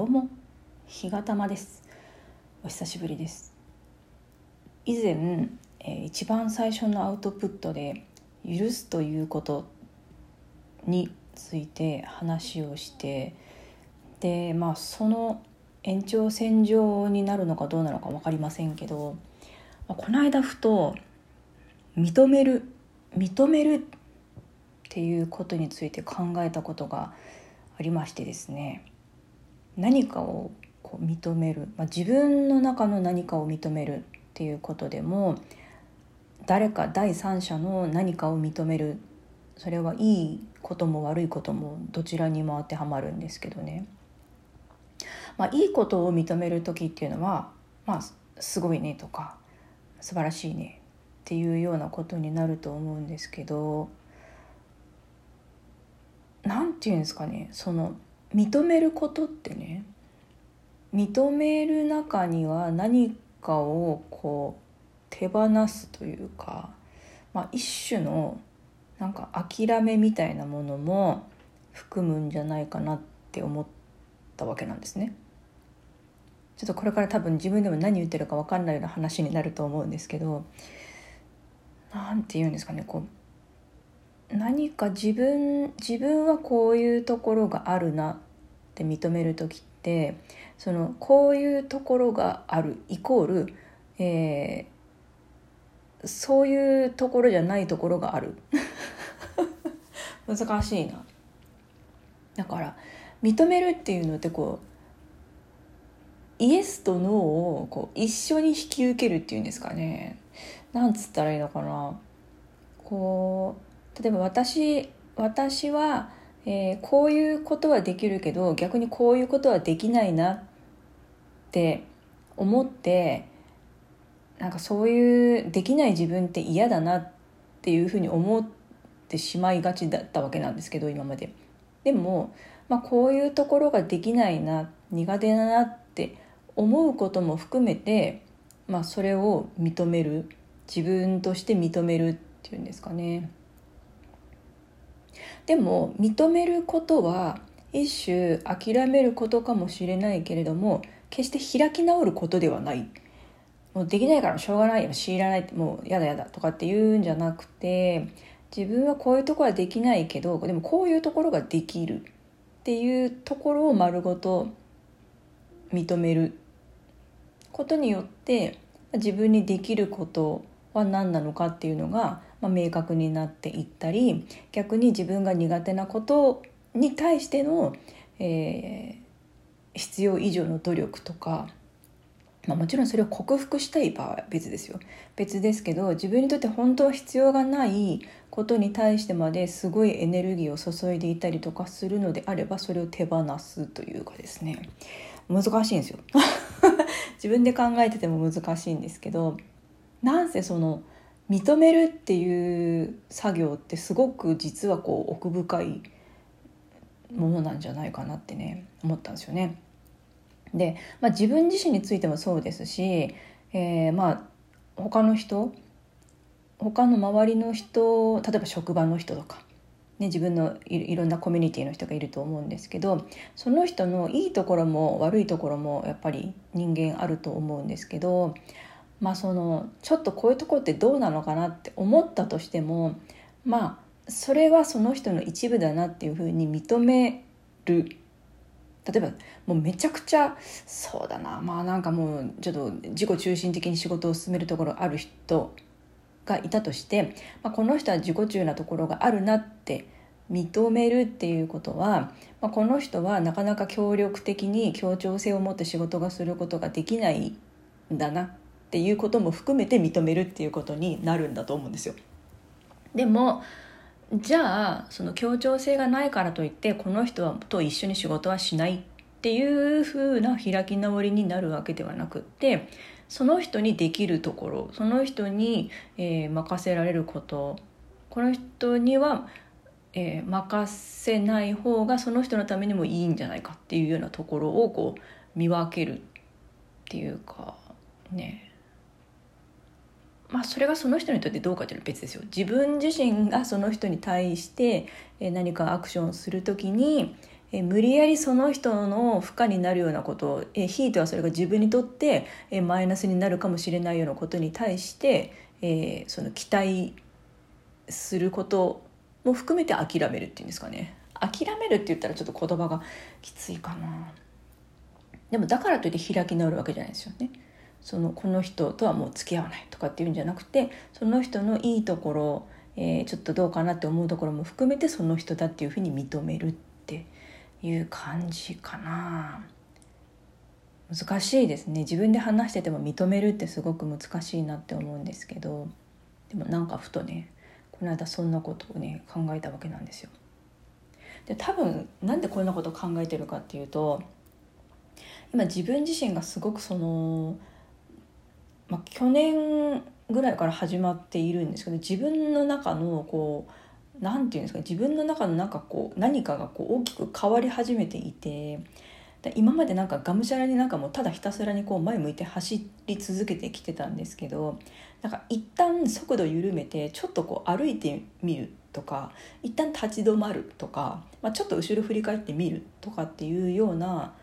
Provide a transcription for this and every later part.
どうも日がたまです。お久しぶりです。以前、えー、一番最初のアウトプットで許すということについて話をしてでまあその延長線上になるのかどうなのか分かりませんけど、まあ、この間ふと認める認めるっていうことについて考えたことがありましてですね。何かをこう認める、まあ、自分の中の何かを認めるっていうことでも誰か第三者の何かを認めるそれはいいことも悪いこともどちらにも当てはまるんですけどね、まあ、いいことを認める時っていうのはまあすごいねとか素晴らしいねっていうようなことになると思うんですけど何て言うんですかねその認めることってね認める中には何かをこう手放すというか、まあ、一種のなんか諦めみたいなものも含むんじゃないかなって思ったわけなんですね。ちょっとこれから多分自分でも何言ってるか分かんないような話になると思うんですけど何て言うんですかねこう何か自分自分はこういうところがあるなって認める時ってそのこういうところがあるイコール、えー、そういうところじゃないところがある。難しいな。だから認めるっていうのってこうイエスとノーをこう一緒に引き受けるっていうんですかね。なんつったらいいのかな。こう例えば私私は、えー、こういうことはできるけど逆にこういうことはできないなって思ってなんかそういうできない自分って嫌だなっていうふうに思ってしまいがちだったわけなんですけど今まで。でも、まあ、こういうところができないな苦手だなって思うことも含めて、まあ、それを認める自分として認めるっていうんですかね。でも認めることは一種諦めることかもしれないけれども決して開き直ることではない。もうできないからしょうがないよ強いらないもうやだやだとかって言うんじゃなくて自分はこういうところはできないけどでもこういうところができるっていうところを丸ごと認めることによって自分にできることは何なのかっていうのが、まあ、明確になっていったり逆に自分が苦手なことに対しての、えー、必要以上の努力とか、まあ、もちろんそれを克服したい場合は別ですよ。別ですけど自分にとって本当は必要がないことに対してまですごいエネルギーを注いでいたりとかするのであればそれを手放すというかですね。難しいんですよ。自分で考えてても難しいんですけどなんせその認めるっていう作業ってすごく実はこう奥深いものなんじゃないかなってね思ったんですよね。で、まあ、自分自身についてもそうですし、えー、まあ他の人他の周りの人例えば職場の人とか、ね、自分のいろんなコミュニティの人がいると思うんですけどその人のいいところも悪いところもやっぱり人間あると思うんですけど、まあ、そのちょっとこういうところってどうなのかなって思ったとしてもまあそれはその人の一部だなっていうふうに認める。例えばもうめちゃくちゃそうだな。まあなんかもうちょっと自己中心的に仕事を進めるところある人がいたとして、まあ、この人は自己中なところがあるなって認めるっていうことは、まあ、この人はなかなか協力的に協調性を持って仕事がすることができないんだな。っていうことも含めて認めるっていうことになるんだと思うんですよ。でもじゃあその協調性がないからといってこの人はと一緒に仕事はしないっていう風な開き直りになるわけではなくってその人にできるところその人に、えー、任せられることこの人には、えー、任せない方がその人のためにもいいんじゃないかっていうようなところをこう見分けるっていうかねまあ、それがその人にとってどうかというのは別ですよ。自分自身がその人に対して何かアクションする時に無理やりその人の負荷になるようなことえひいてはそれが自分にとってマイナスになるかもしれないようなことに対して、その期待することも含めて諦めるっていうんですかね。諦めるって言ったらちょっと言葉がきついかな。でもだからといって開き直るわけじゃないですよね。そのこの人とはもう付き合わないとかっていうんじゃなくてその人のいいところ、えー、ちょっとどうかなって思うところも含めてその人だっていうふうに認めるっていう感じかな難しいですね自分で話してても認めるってすごく難しいなって思うんですけどでもなんかふとねこの間そんなことをね考えたわけなんですよ。で多分なんでこんなこと考えてるかっていうと今自分自身がすごくその、まあ、去年ぐらいから始まっているんですけど自分の中のこう何て言うんですか自分の中のなんかこう何かがこう大きく変わり始めていて今までなんかがむしゃらになんかもうただひたすらにこう前向いて走り続けてきてたんですけどなんか一旦速度緩めてちょっとこう歩いてみるとか一旦立ち止まるとか、まあ、ちょっと後ろ振り返ってみるとかっていうような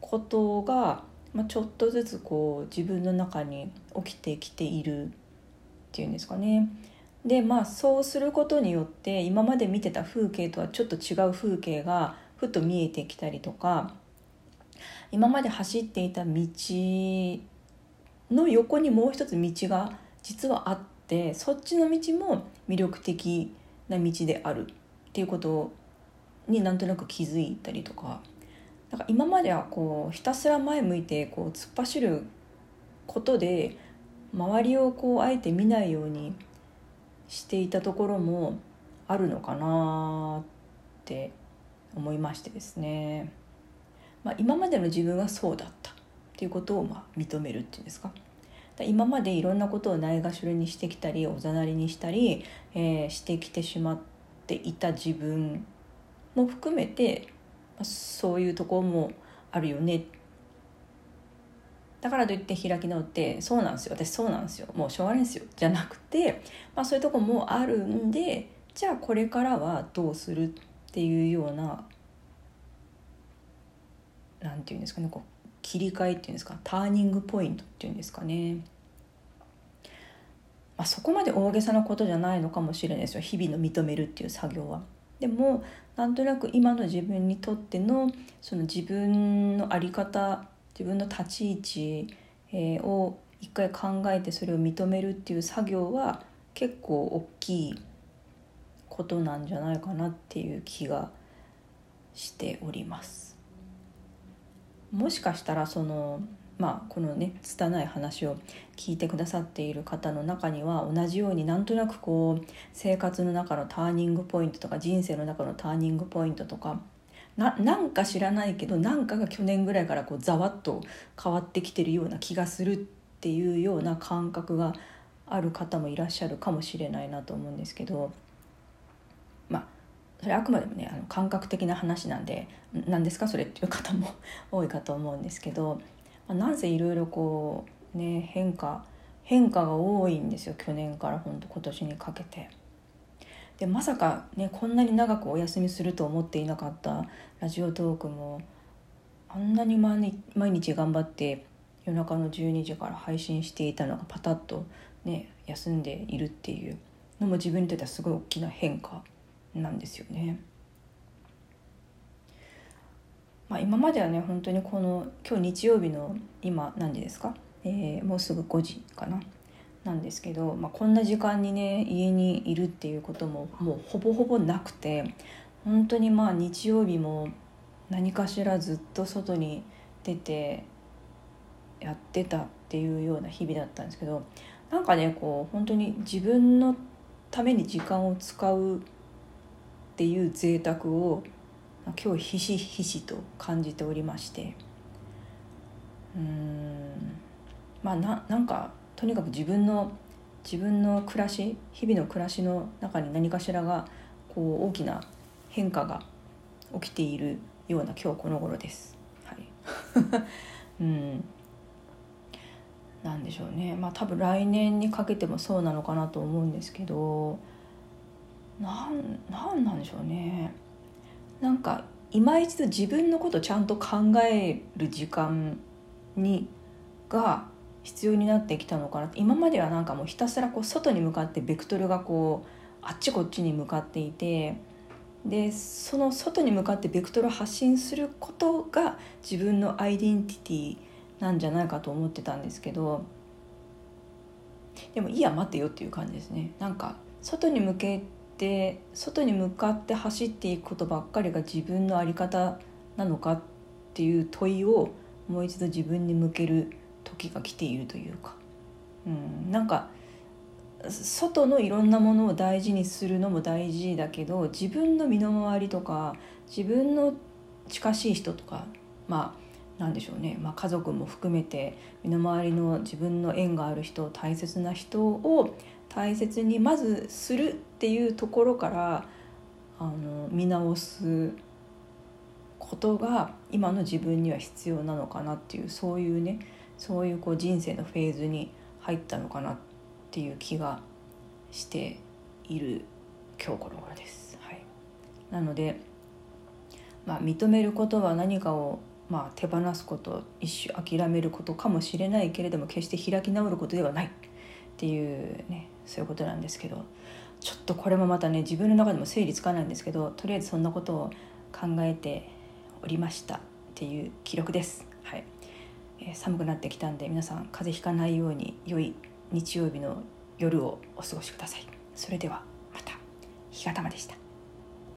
ことが、まあ、ちょっとずつこう自分の中に起きてきているっていうんですかね。でまあそうすることによって今まで見てた風景とはちょっと違う風景がふと見えてきたりとか今まで走っていた道の横にもう一つ道が実はあってそっちの道も魅力的な道であるっていうことになんとなく気づいたりとかなんか今まではこうひたすら前向いてこう突っ走ることで周りをこうあえて見ないようにしていたところもあるのかなって思いましてですね、まあ、今までの自分はそうだったっていうことをまあ認めるっていうんですか。今までいろんなことをないがしろにしてきたりおざなりにしたり、えー、してきてしまっていた自分も含めてそういうところもあるよね。だからといって開き直ってそうなんですよ。私そうなんですよ。もうしょうがないんですよ。じゃなくて、まあ、そういうとこもあるんでじゃあこれからはどうするっていうようななんていうんですかねこう切り替えっていうんですかターニングポイントっていうんですかね。まあ、そこまで大げさなことじゃないのかもしれないですよ。日々の認めるっていう作業は。でもなんとなく今の自分にとってのその自分の在り方自分の立ち位置、えー、を一回考えてそれを認めるっていう作業は結構大きいことなんじゃないかなっていう気がしております。もしかしたらそのまあ、このね拙い話を聞いてくださっている方の中には同じようになんとなくこう生活の中のターニングポイントとか人生の中のターニングポイントとかななんか知らないけどなんかが去年ぐらいからこうざわっと変わってきてるような気がするっていうような感覚がある方もいらっしゃるかもしれないなと思うんですけどそれあくまでもねあの感覚的な話なんで何ですか？それっていう方も多いかと思うんですけど。まあ、なぜいろいろこうね変化変化が多いんですよ去年から本当今年にかけて。でまさかねこんなに長くお休みすると思っていなかったラジオトークもあんなに毎日頑張って夜中の12時から配信していたのがパタッとね休んでいるっていうのも自分にとってはすごい大きな変化なんですよね。まあ、今まではね本当にこの今日日曜日の今何時ですか、えー、もうすぐ5時かななんですけど、まあ、こんな時間にね家にいるっていうことももうほぼほぼなくて本当にまあ日曜日も何かしらずっと外に出てやってたっていうような日々だったんですけどなんかねこう本当に自分のために時間を使うっていう贅沢を今日ひしひしと感じておりまして。うん。まあななんかとにかく自分の自分の暮らし日々の暮らしの中に何かしらがこう大きな変化が起きているような今日この頃です。はい、うん。なんでしょうね。まあ多分来年にかけてもそうなのかなと思うんですけどなんなんなんでしょうね。なんか今一度自分のことちゃんと考える時間にが必要になってきたのかな。今まではなんかもうひたすらこう外に向かってベクトルがこうあっちこっちに向かっていてでその外に向かってベクトルを発信することが自分のアイデンティティなんじゃないかと思ってたんですけどでもいいや待てよっていう感じですね。なんか外に向けて外に向かって走っていくことばっかりが自分の在り方なのかっていう問いをもう一度自分に向ける時が来ているというか、うん、なんか外のいろんなものを大事にするのも大事だけど自分の身の回りとか自分の近しい人とかまあなんでしょうね、まあ、家族も含めて身の回りの自分の縁がある人大切な人を大切にまずするっていうところからあの見直すことが今の自分には必要なのかなっていうそういうねそういうこう人生のフェーズに入ったのかなっていう気がしている今日この頃です。はい、なので、まあ、認めることは何かを、まあ、手放すこと一種諦めることかもしれないけれども決して開き直ることではないっていうねそういうことなんですけどちょっとこれもまたね自分の中でも整理つかないんですけどとりあえずそんなことを考えておりましたっていう記録です。はいえー、寒くなってきたんで皆さん風邪ひかないように良い日曜日の夜をお過ごしください。それではまた日がたまでした。